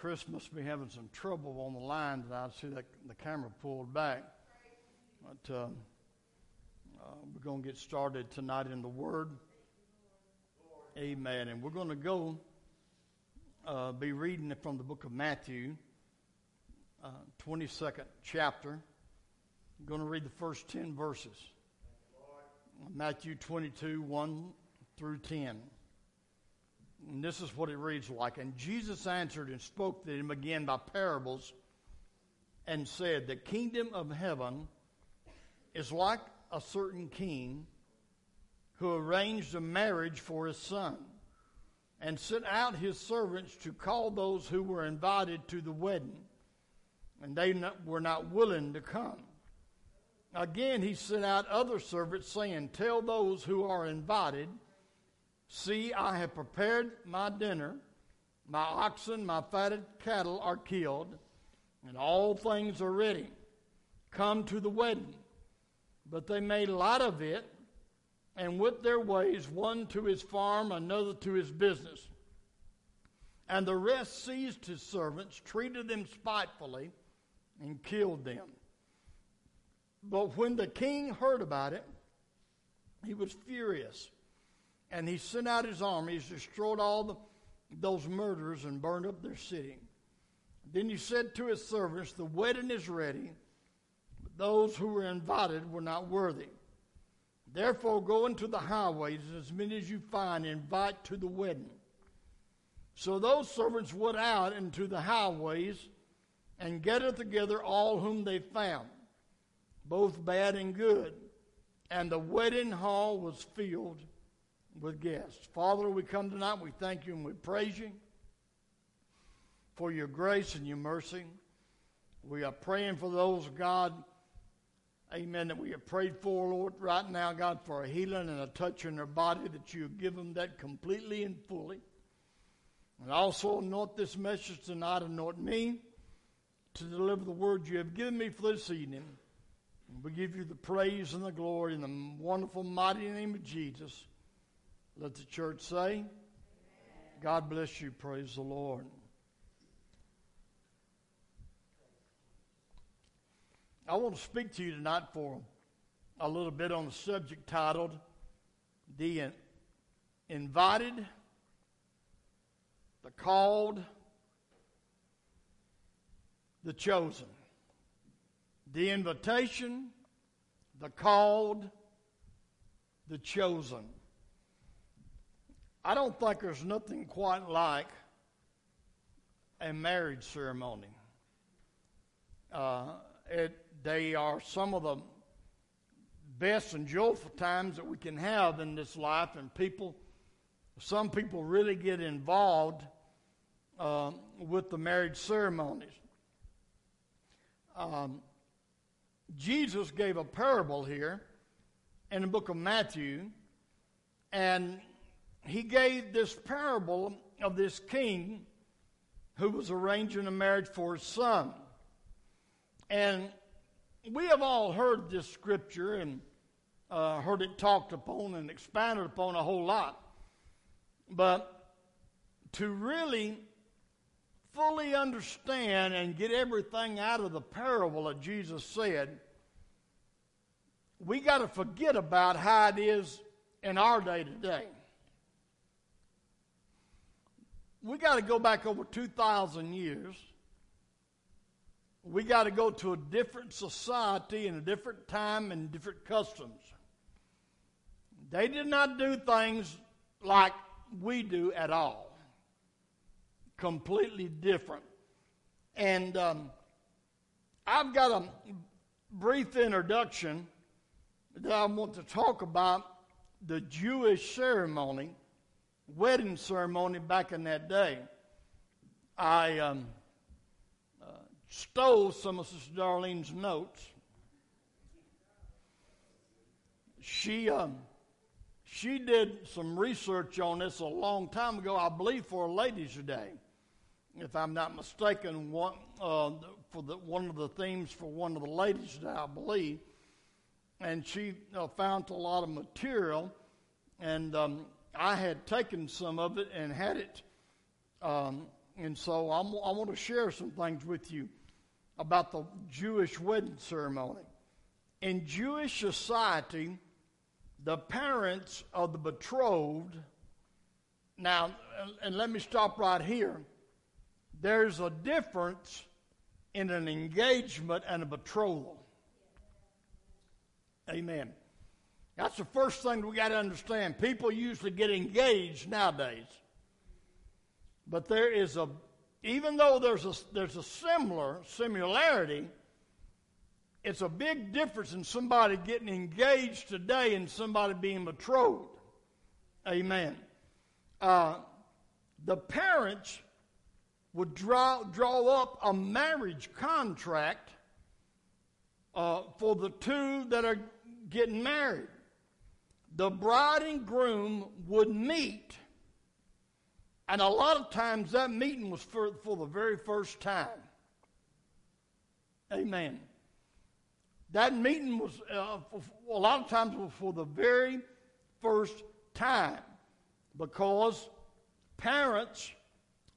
Chris must be having some trouble on the line tonight. I see that the camera pulled back. But uh, uh, we're going to get started tonight in the Word. Amen. And we're going to go uh, be reading from the book of Matthew, 22nd uh, chapter. I'm going to read the first 10 verses. Matthew 22, 1 through 10. And this is what it reads like. And Jesus answered and spoke to him again by parables and said, The kingdom of heaven is like a certain king who arranged a marriage for his son and sent out his servants to call those who were invited to the wedding, and they not, were not willing to come. Again, he sent out other servants, saying, Tell those who are invited, See, I have prepared my dinner. My oxen, my fatted cattle are killed, and all things are ready. Come to the wedding. But they made light of it, and went their ways, one to his farm, another to his business. And the rest seized his servants, treated them spitefully, and killed them. But when the king heard about it, he was furious and he sent out his armies, destroyed all the, those murderers, and burned up their city. Then he said to his servants, The wedding is ready, but those who were invited were not worthy. Therefore, go into the highways, as many as you find, invite to the wedding. So those servants went out into the highways and gathered together all whom they found, both bad and good. And the wedding hall was filled with guests. Father, we come tonight, we thank you and we praise you for your grace and your mercy. We are praying for those, God, amen, that we have prayed for, Lord, right now, God, for a healing and a touch in their body, that you give them that completely and fully. And also anoint this message tonight, anoint me to deliver the word you have given me for this evening. And we give you the praise and the glory in the wonderful, mighty name of Jesus. Let the church say. God bless you. Praise the Lord. I want to speak to you tonight for a little bit on the subject titled The Invited, the Called, the Chosen. The invitation, the called, the chosen. I don't think there's nothing quite like a marriage ceremony. Uh, it, they are some of the best and joyful times that we can have in this life, and people, some people really get involved uh, with the marriage ceremonies. Um, Jesus gave a parable here in the book of Matthew, and he gave this parable of this king who was arranging a marriage for his son. And we have all heard this scripture and uh, heard it talked upon and expanded upon a whole lot. But to really fully understand and get everything out of the parable that Jesus said, we got to forget about how it is in our day today we got to go back over 2,000 years. We got to go to a different society and a different time and different customs. They did not do things like we do at all. Completely different. And um, I've got a brief introduction that I want to talk about the Jewish ceremony wedding ceremony back in that day, I um, uh, stole some of Sister Darlene's notes. She um, she did some research on this a long time ago, I believe, for a ladies' day, if I'm not mistaken. One uh, for the, one of the themes for one of the ladies' day, I believe, and she uh, found a lot of material, and um, I had taken some of it and had it um, And so I'm, I want to share some things with you about the Jewish wedding ceremony. In Jewish society, the parents of the betrothed, now, and let me stop right here. There's a difference in an engagement and a betrothal. Amen. That's the first thing we got to understand. People usually get engaged nowadays. But there is a, even though there's a, there's a similar, similarity, it's a big difference in somebody getting engaged today and somebody being betrothed. Amen. Uh, the parents would draw, draw up a marriage contract uh, for the two that are getting married the bride and groom would meet, and a lot of times that meeting was for, for the very first time. Amen. That meeting was, uh, for, a lot of times, was for the very first time because parents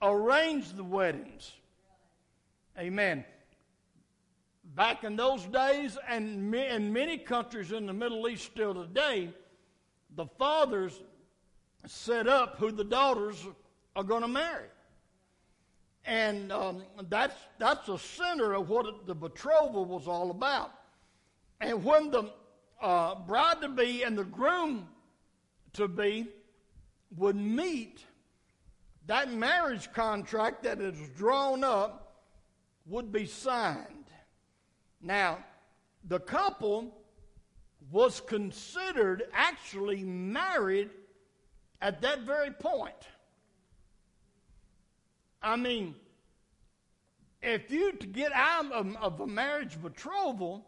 arranged the weddings. Amen. Back in those days, and in many countries in the Middle East still today, the fathers set up who the daughters are going to marry. And um, that's, that's the center of what the betrothal was all about. And when the uh, bride to be and the groom to be would meet, that marriage contract that is drawn up would be signed. Now, the couple was considered actually married at that very point. I mean, if you to get out of, of a marriage betrothal,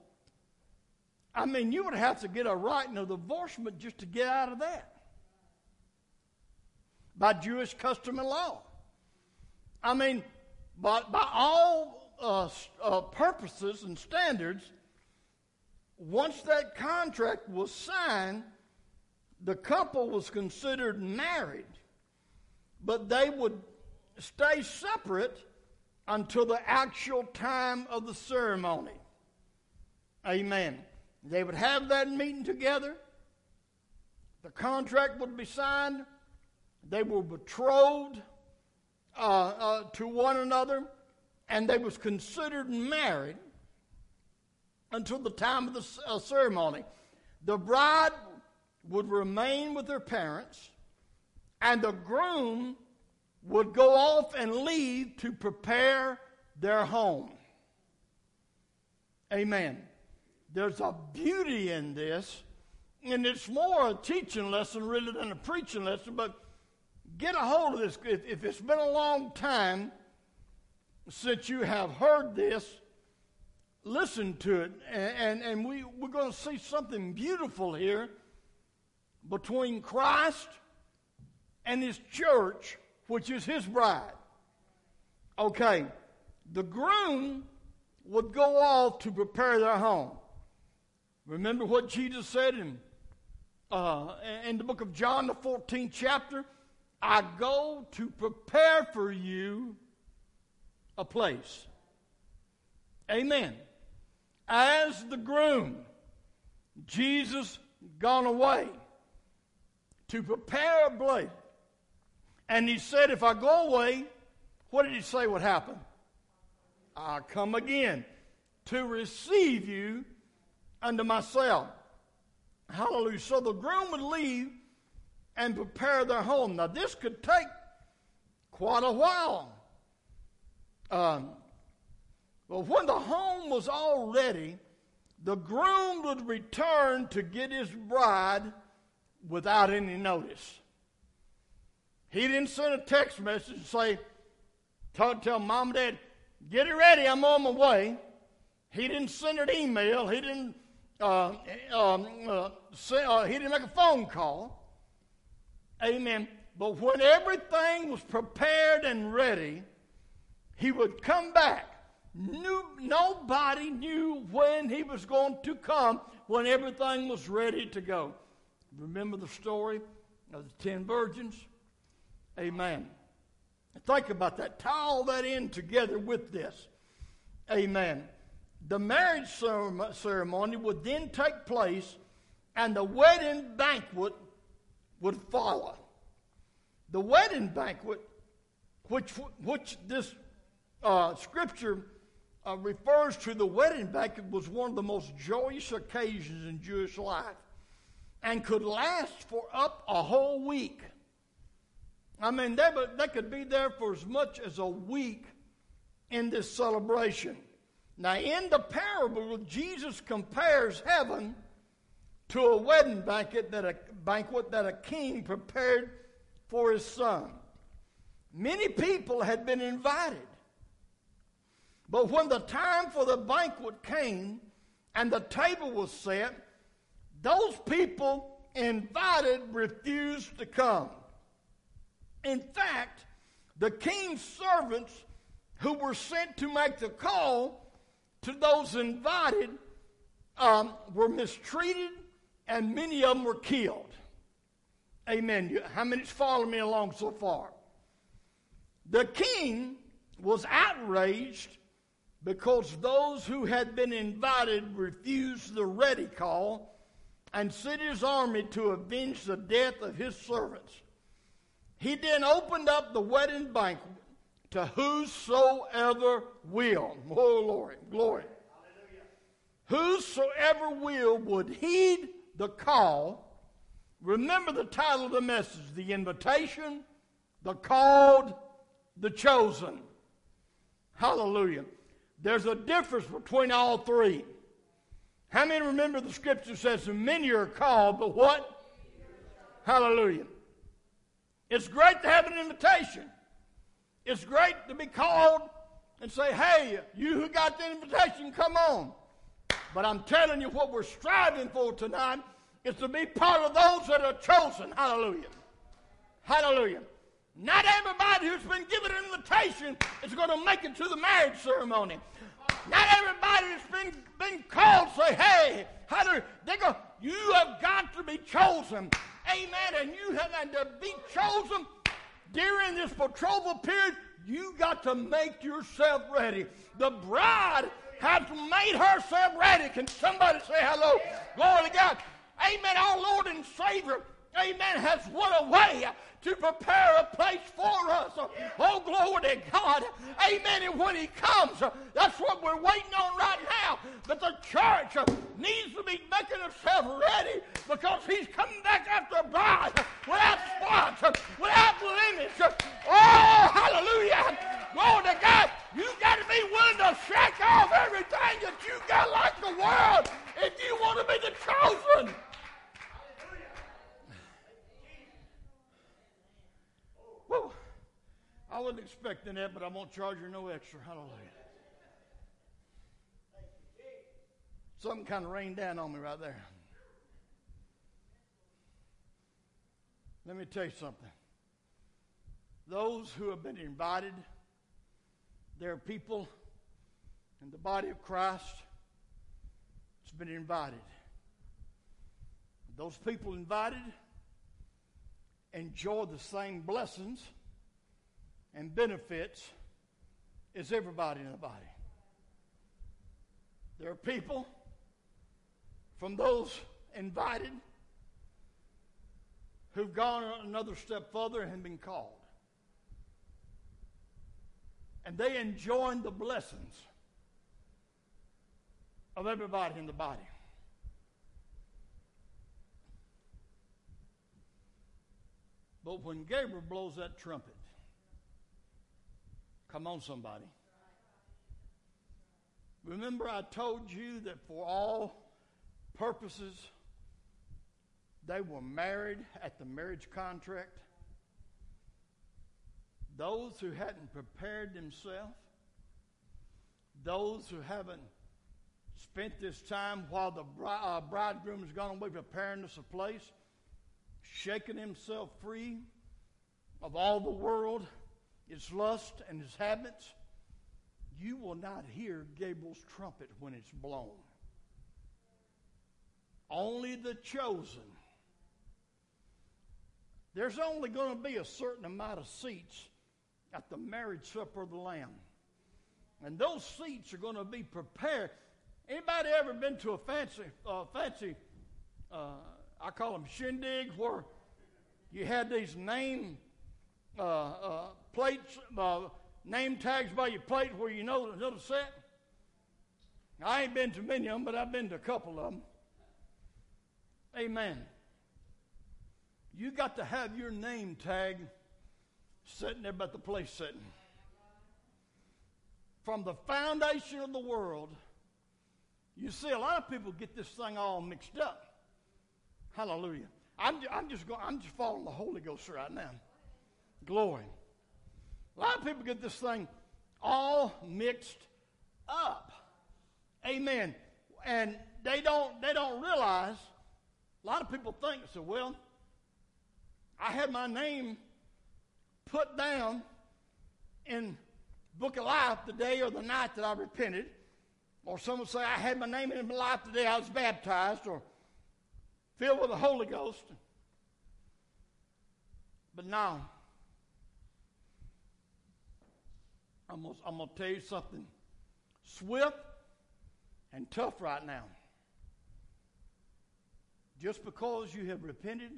I mean, you would have to get a writing of divorcement just to get out of that by Jewish custom and law. I mean, by all uh, uh, purposes and standards, once that contract was signed, the couple was considered married, but they would stay separate until the actual time of the ceremony. Amen. They would have that meeting together. The contract would be signed. They were betrothed uh, uh, to one another, and they was considered married until the time of the uh, ceremony. The bride would remain with her parents, and the groom would go off and leave to prepare their home. Amen. There's a beauty in this, and it's more a teaching lesson really than a preaching lesson, but get a hold of this. If, if it's been a long time since you have heard this, listen to it, and, and we, we're going to see something beautiful here between Christ and his church, which is his bride. Okay, the groom would go off to prepare their home. Remember what Jesus said in, uh, in the book of John, the 14th chapter? I go to prepare for you a place. Amen as the groom, Jesus gone away to prepare a place. And he said, If I go away, what did he say would happen? I'll come again to receive you unto myself. Hallelujah. So the groom would leave and prepare their home. Now, this could take quite a while. Um, but when the home was all ready, the groom would return to get his bride without any notice. He didn't send a text message and say, tell, tell mom and dad, get it ready, I'm on my way. He didn't send an email. He didn't, uh, um, uh, uh, he didn't make a phone call. Amen. But when everything was prepared and ready, he would come back Knew, nobody knew when he was going to come when everything was ready to go. Remember the story of the ten virgins? Amen. Think about that. Tie all that in together with this. Amen. The marriage ceremony would then take place and the wedding banquet would follow. The wedding banquet, which, which this uh, scripture uh, refers to the wedding banquet, was one of the most joyous occasions in Jewish life and could last for up a whole week. I mean, they, they could be there for as much as a week in this celebration. Now, in the parable, Jesus compares heaven to a wedding banquet that a banquet that a king prepared for his son. Many people had been invited. But when the time for the banquet came and the table was set, those people invited refused to come. In fact, the king's servants who were sent to make the call to those invited um, were mistreated and many of them were killed. Amen. How many's following me along so far? The king was outraged because those who had been invited refused the ready call and sent his army to avenge the death of his servants. He then opened up the wedding banquet to whosoever will. Oh, Lord, glory. Hallelujah. Whosoever will would heed the call. Remember the title of the message the invitation, the called, the chosen. Hallelujah. There's a difference between all three. How many remember the scripture says, Many are called, but what? Hallelujah. It's great to have an invitation. It's great to be called and say, hey, you who got the invitation, come on. But I'm telling you what we're striving for tonight is to be part of those that are chosen. Hallelujah. Hallelujah. Not everybody who's been given an invitation is going to make it to the marriage ceremony. Not everybody that's been, been called say, hey, hallelujah. They go, you have got to be chosen. Amen. And you have had to be chosen during this betrothal period. You got to make yourself ready. The bride has made herself ready. Can somebody say hello? Glory to God. Amen. Our Lord and Savior, amen, has went away to prepare a place for us. Oh, glory to God. Amen. And when He comes, that's what we're waiting on right now. But the church needs to be making itself ready because He's coming back after a bride without spot, without blemish. Oh, hallelujah. Glory to God. You got to be willing to shake off everything that you got like the world if you want to be the chosen. I wasn't expecting that, but I won't charge you no extra. Hallelujah. Something kind of rained down on me right there. Let me tell you something. Those who have been invited, there are people in the body of Christ that's been invited. Those people invited enjoy the same blessings and benefits is everybody in the body. There are people from those invited who've gone another step further and been called. And they enjoy the blessings of everybody in the body. But when Gabriel blows that trumpet, come on, somebody. Remember, I told you that for all purposes, they were married at the marriage contract. Those who hadn't prepared themselves, those who haven't spent this time while the uh, bridegroom is gone away preparing us a place, shaking himself free of all the world, its lust and its habits, you will not hear Gabriel's trumpet when it's blown. Only the chosen. There's only going to be a certain amount of seats at the marriage supper of the Lamb. And those seats are going to be prepared. Anybody ever been to a fancy, uh, fancy, uh, I call them shindigs, where you had these name uh, uh plates, uh, name tags by your plate where you know the set? I ain't been to many of them, but I've been to a couple of them. Amen. You got to have your name tag sitting there about the place sitting. From the foundation of the world, you see a lot of people get this thing all mixed up. Hallelujah. I'm, I'm just going, I'm just following the Holy Ghost right now. Glory. A lot of people get this thing all mixed up. Amen. And they don't they don't realize a lot of people think so well I had my name put down in book of life the day or the night that I repented. Or someone say I had my name in my life the day I was baptized or filled with the Holy Ghost. But now I'm gonna, I'm gonna tell you something swift and tough right now. Just because you have repented,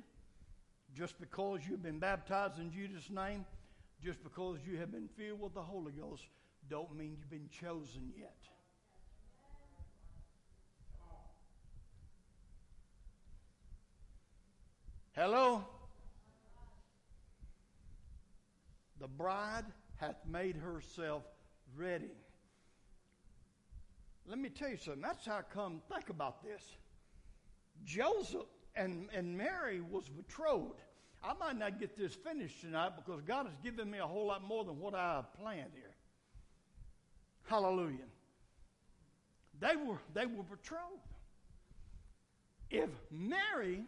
just because you've been baptized in Jesus' name, just because you have been filled with the Holy Ghost, don't mean you've been chosen yet. Hello? The bride hath made herself ready. Let me tell you something. That's how I come, think about this. Joseph and, and Mary was betrothed. I might not get this finished tonight because God has given me a whole lot more than what I have planned here. Hallelujah. They were, they were betrothed. If Mary,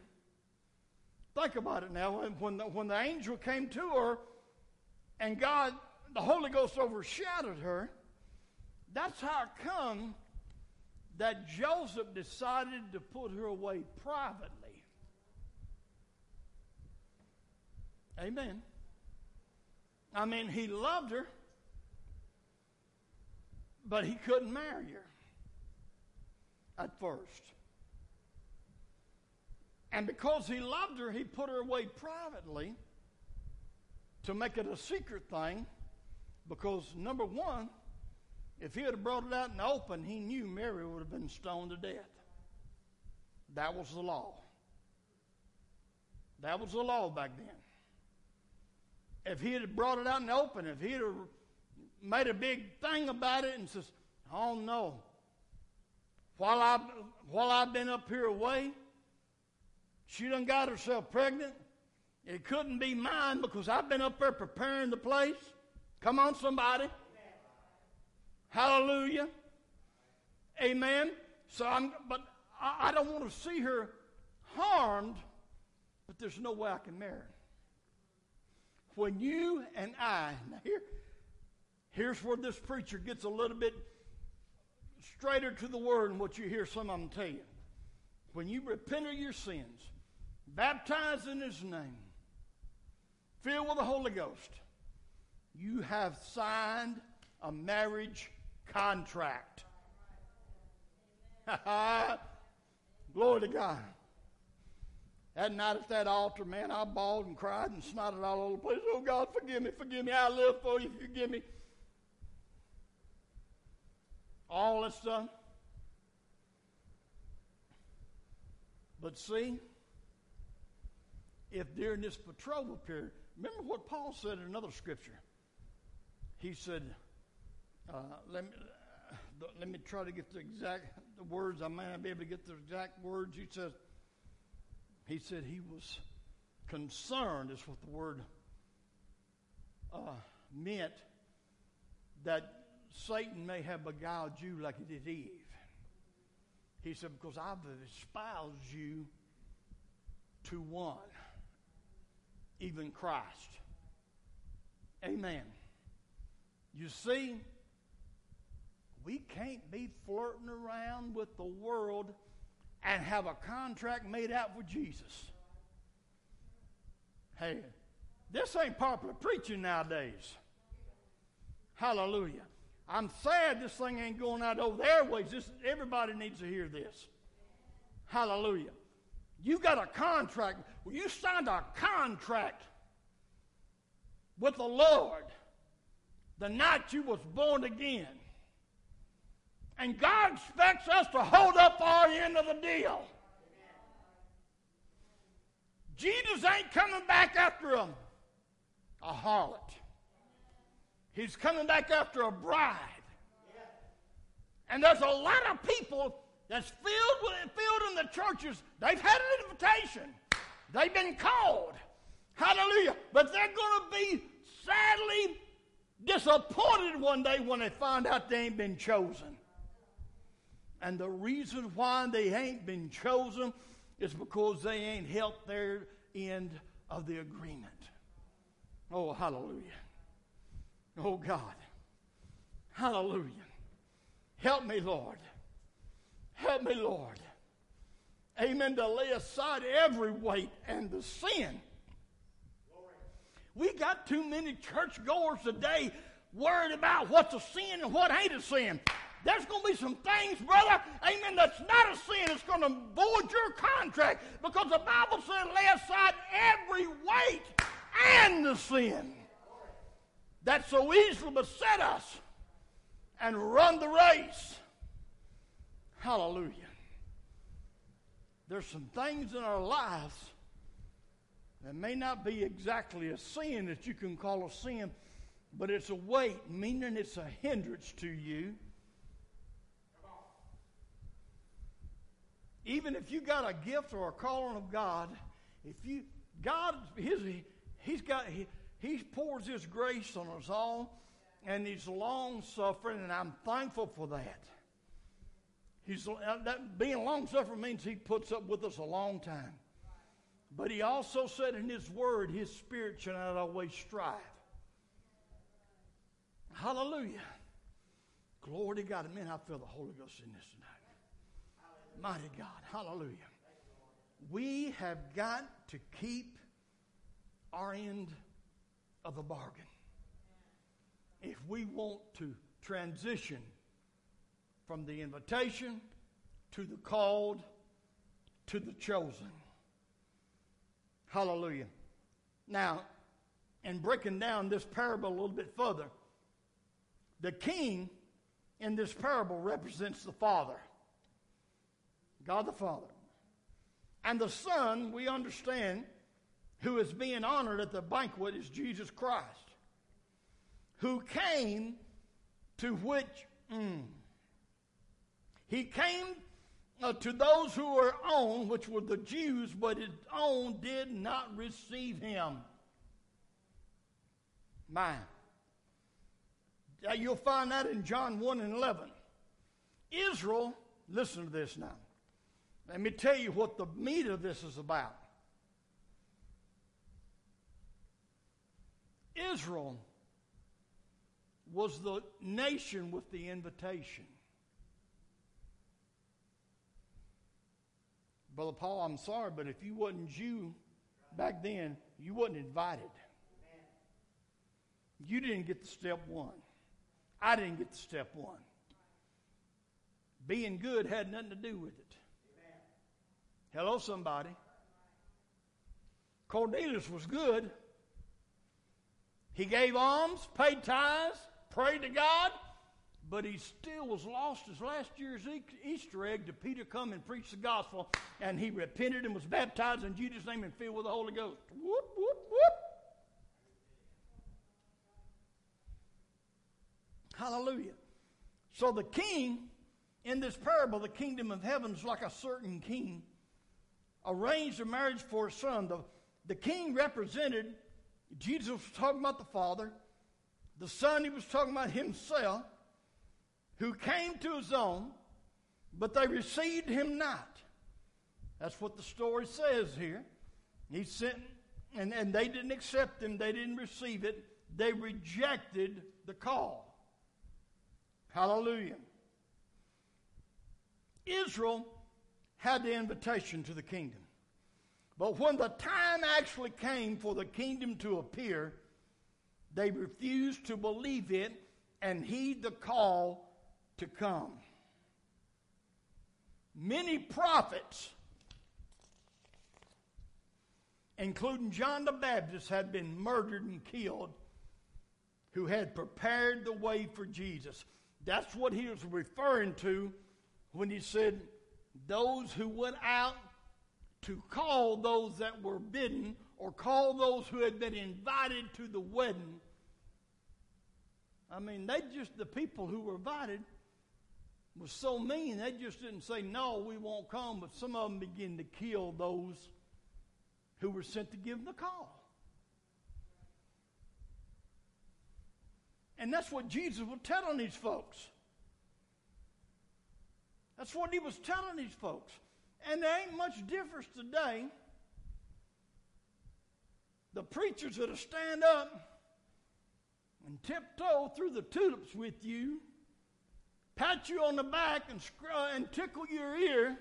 think about it now, when the, when the angel came to her and God the Holy Ghost overshadowed her, that's how it come that Joseph decided to put her away privately. Amen. I mean, he loved her, but he couldn't marry her at first. And because he loved her, he put her away privately to make it a secret thing because, number one, if he had brought it out in the open, he knew Mary would have been stoned to death. That was the law. That was the law back then. If he had brought it out in the open, if he had made a big thing about it and says, "Oh no, while I while I've been up here away, she done got herself pregnant. It couldn't be mine because I've been up there preparing the place." Come on, somebody. Hallelujah. Amen. So I'm, but I, I don't want to see her harmed, but there's no way I can marry her. When you and I, now here, here's where this preacher gets a little bit straighter to the word and what you hear some of them tell you. When you repent of your sins, baptized in his name, filled with the Holy Ghost, you have signed a marriage contract. Glory to God. That night at that altar, man, I bawled and cried and snotted all over the place. Oh, God, forgive me, forgive me. I live for you, forgive me. All that stuff. But see, if during this betrothal period, remember what Paul said in another scripture he said, uh, let, me, let me try to get the exact the words. I may not be able to get the exact words. He said, he said he was concerned, is what the word uh, meant, that Satan may have beguiled you like he did Eve. He said, because I've espoused you to one, even Christ. Amen. You see, we can't be flirting around with the world and have a contract made out with Jesus. Hey, this ain't popular preaching nowadays. Hallelujah. I'm sad this thing ain't going out over the airways. This, everybody needs to hear this. Hallelujah. You got a contract. Well, you signed a contract with the Lord the night you was born again. And God expects us to hold up our end of the deal. Jesus ain't coming back after a, a harlot. He's coming back after a bride. And there's a lot of people that's filled with filled in the churches. They've had an invitation. They've been called. Hallelujah. But they're going to be sadly disappointed one day when they find out they ain't been chosen. And the reason why they ain't been chosen is because they ain't helped their end of the agreement. Oh, hallelujah. Oh, God. Hallelujah. Help me, Lord. Help me, Lord. Amen. To lay aside every weight and the sin. We got too many churchgoers today worried about what's a sin and what ain't a sin. There's going to be some things, brother, amen, that's not a sin. It's going to void your contract because the Bible said lay aside every weight and the sin that so easily beset us and run the race. Hallelujah. There's some things in our lives that may not be exactly a sin that you can call a sin, but it's a weight, meaning it's a hindrance to you. Even if you got a gift or a calling of God, if you God his he's got he, he pours his grace on us all and he's long suffering and I'm thankful for that. He's, uh, that being long suffering means he puts up with us a long time. But he also said in his word, his spirit shall not always strive. Hallelujah. Glory to God. Man, I feel the Holy Ghost in this tonight. Mighty God. Hallelujah. We have got to keep our end of the bargain. If we want to transition from the invitation to the called to the chosen. Hallelujah. Now, in breaking down this parable a little bit further, the king in this parable represents the Father, God the Father. And the Son, we understand, who is being honored at the banquet is Jesus Christ, who came to which. Mm, he came uh, to those who were own, which were the Jews, but his own did not receive him. Uh, you'll find that in John 1 and 11. Israel, listen to this now. Let me tell you what the meat of this is about. Israel was the nation with the invitation. Brother Paul, I'm sorry, but if you wasn't Jew back then, you wasn't invited. You didn't get the step one. I didn't get the step one. Being good had nothing to do with it. Hello, somebody. Cornelius was good. He gave alms, paid tithes, prayed to God, but he still was lost as last year's Easter egg to Peter come and preach the gospel, and he repented and was baptized in Jesus' name and filled with the Holy Ghost. Whoop, whoop, whoop. Hallelujah. So the king in this parable, the kingdom of heaven is like a certain king arranged a marriage for his son. The, the king represented, Jesus was talking about the father. The son, he was talking about himself who came to his own, but they received him not. That's what the story says here. He sent, and, and they didn't accept him, they didn't receive it, they rejected the call. Hallelujah. Israel had the invitation to the kingdom. But when the time actually came for the kingdom to appear, they refused to believe it and heed the call to come. Many prophets, including John the Baptist, had been murdered and killed who had prepared the way for Jesus. That's what he was referring to when he said, Those who went out to call those that were bidden or call those who had been invited to the wedding. I mean, they just, the people who were invited was so mean, they just didn't say, No, we won't come, but some of them began to kill those who were sent to give them the call. And that's what Jesus was telling these folks. That's what he was telling these folks. And there ain't much difference today. The preachers that'll stand up and tiptoe through the tulips with you, pat you on the back and, uh, and tickle your ear,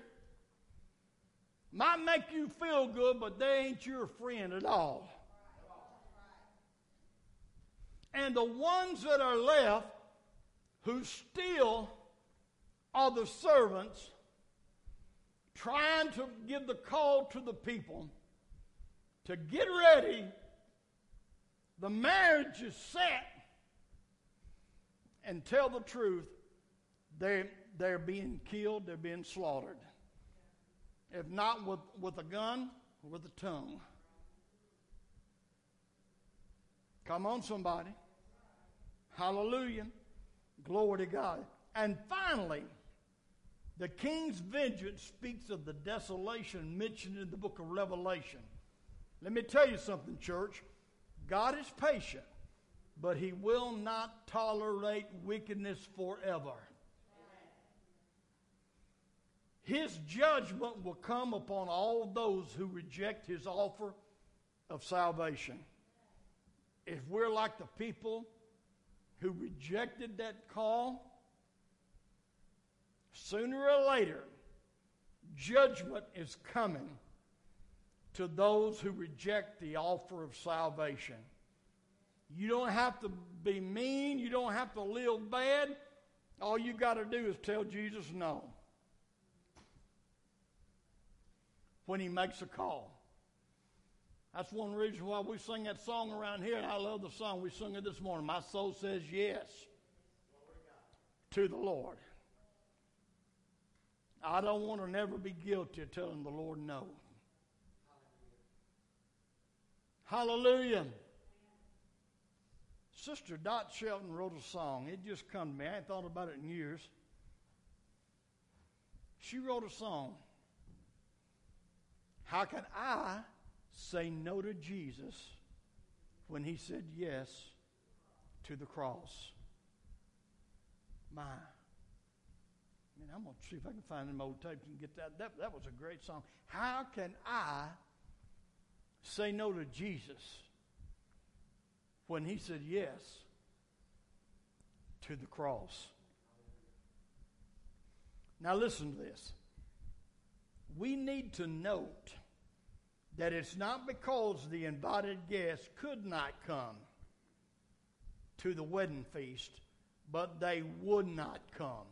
might make you feel good, but they ain't your friend at all. And the ones that are left who still are the servants trying to give the call to the people to get ready. The marriage is set. And tell the truth, they, they're being killed, they're being slaughtered. If not with, with a gun, with a tongue. Come on, somebody. Hallelujah. Glory to God. And finally, the king's vengeance speaks of the desolation mentioned in the book of Revelation. Let me tell you something, church. God is patient, but he will not tolerate wickedness forever. His judgment will come upon all those who reject his offer of salvation. If we're like the people who rejected that call, Sooner or later, judgment is coming to those who reject the offer of salvation. You don't have to be mean, you don't have to live bad. All you got to do is tell Jesus no when he makes a call. That's one reason why we sing that song around here, I love the song we sung it this morning. My soul says yes to the Lord. I don't want to never be guilty of telling the Lord no. Hallelujah. Sister Dot Shelton wrote a song. It just come to me. I ain't thought about it in years. She wrote a song. How can I say no to Jesus when he said yes to the cross? My. Man, I'm going to see if I can find them old tapes and get that. That, that was a great song. How can I say no to Jesus when he said yes to the cross? Now, listen to this. We need to note that it's not because the invited guests could not come to the wedding feast, but they would not come.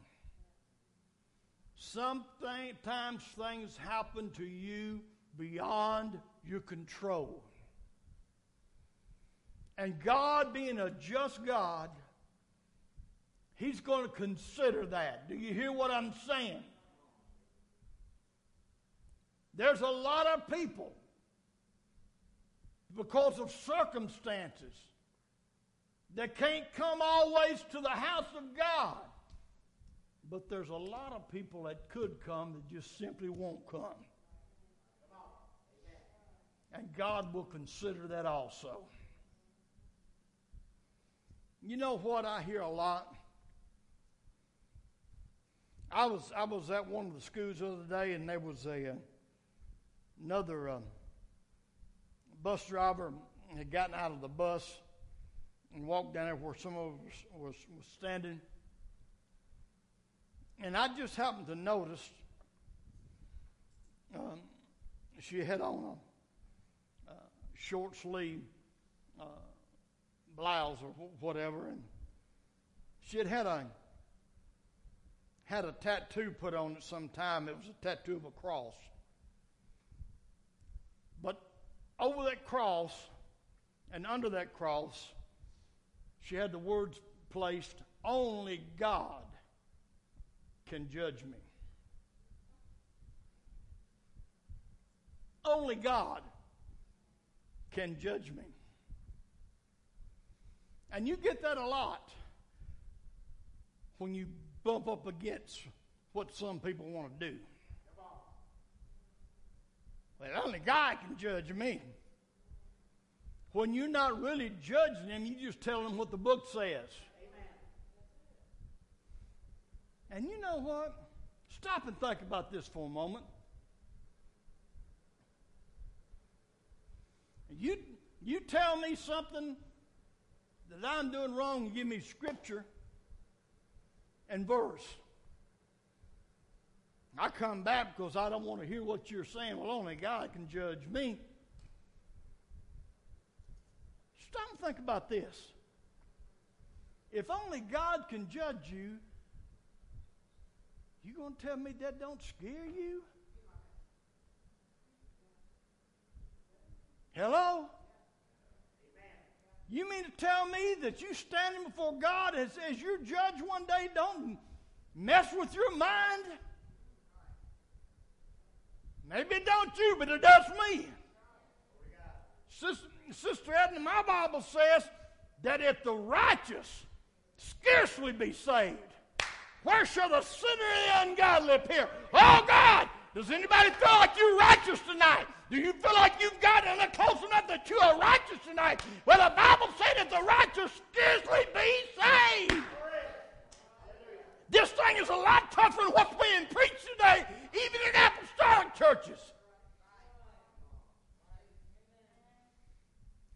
Sometimes things happen to you beyond your control. And God, being a just God, He's going to consider that. Do you hear what I'm saying? There's a lot of people, because of circumstances, that can't come always to the house of God. But there's a lot of people that could come that just simply won't come. And God will consider that also. You know what I hear a lot? I was I was at one of the schools the other day, and there was a another uh, bus driver had gotten out of the bus and walked down there where some of us was, was standing and I just happened to notice um, she had on a, a short sleeve uh, blouse or whatever, and she had had a had a tattoo put on at some time. It was a tattoo of a cross. But over that cross and under that cross, she had the words placed, Only God can judge me. Only God can judge me. And you get that a lot when you bump up against what some people want to do. Well, only God can judge me. When you're not really judging them, you just tell them what the book says. And you know what? Stop and think about this for a moment. You, you tell me something that I'm doing wrong give me scripture and verse. I come back because I don't want to hear what you're saying. Well, only God can judge me. Stop and think about this. If only God can judge you, you going to tell me that don't scare you? Hello? You mean to tell me that you standing before God as, as your judge one day don't mess with your mind? Maybe it don't you, but it does me. Sister, Sister Edna, my Bible says that if the righteous scarcely be saved, where shall the sinner and the ungodly appear? Oh God, does anybody feel like you're righteous tonight? Do you feel like you've gotten close enough that you are righteous tonight? Well, the Bible said that the righteous scarcely be saved. This thing is a lot tougher than what's being preached today, even in apostolic churches.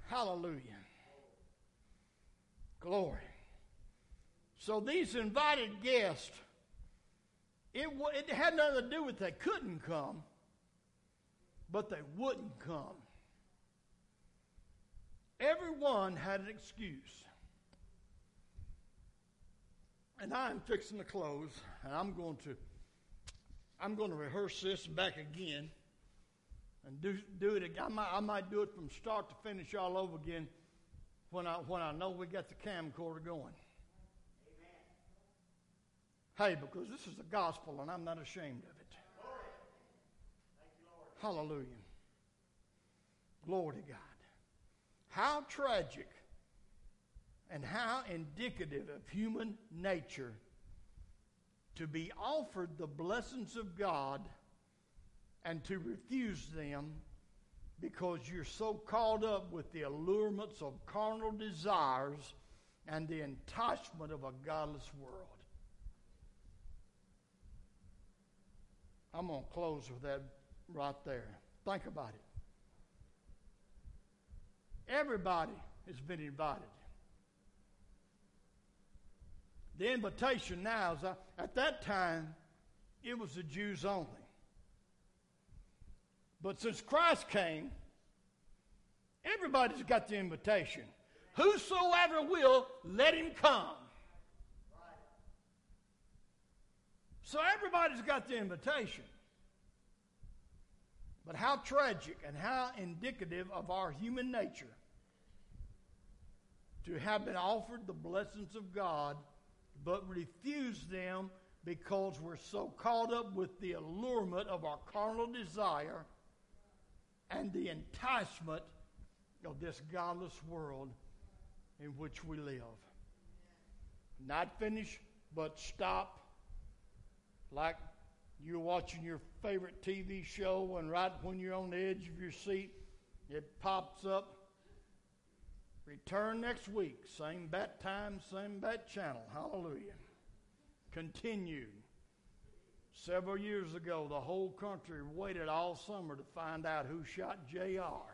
Hallelujah. Glory. So these invited guests, it, it had nothing to do with they couldn't come, but they wouldn't come. Everyone had an excuse. And I'm fixing to close, and I'm going to I'm going to rehearse this back again and do, do it again. I might, I might do it from start to finish all over again when I, when I know we got the camcorder going. Hey, because this is the gospel and I'm not ashamed of it. You, Hallelujah. Glory to God. How tragic and how indicative of human nature to be offered the blessings of God and to refuse them because you're so caught up with the allurements of carnal desires and the enticement of a godless world. I'm going to close with that right there. Think about it. Everybody has been invited. The invitation now is uh, at that time, it was the Jews only. But since Christ came, everybody's got the invitation. Whosoever will, let him come. So everybody's got the invitation. But how tragic and how indicative of our human nature to have been offered the blessings of God, but refuse them because we're so caught up with the allurement of our carnal desire and the enticement of this godless world in which we live. Not finish, but stop like you're watching your favorite TV show, and right when you're on the edge of your seat, it pops up. Return next week, same bat time, same bat channel. Hallelujah. Continue. Several years ago, the whole country waited all summer to find out who shot JR.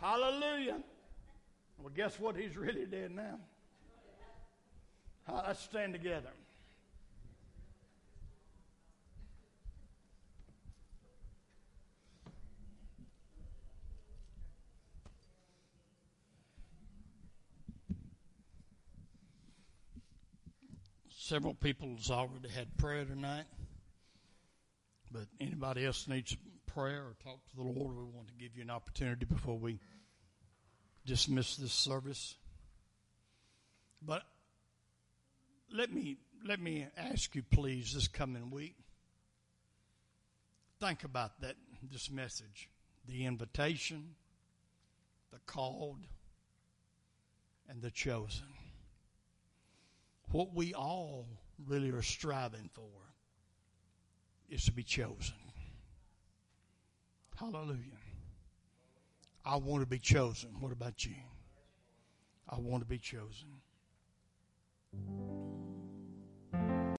Hallelujah. Well, guess what? He's really dead now. let's stand together. Several people's already had prayer tonight. But anybody else needs prayer or talk to the Lord, we want to give you an opportunity before we dismiss this service. But let me let me ask you please this coming week. Think about that this message. The invitation, the called, and the chosen. What we all really are striving for is to be chosen. Hallelujah. I want to be chosen. What about you? I want to be chosen.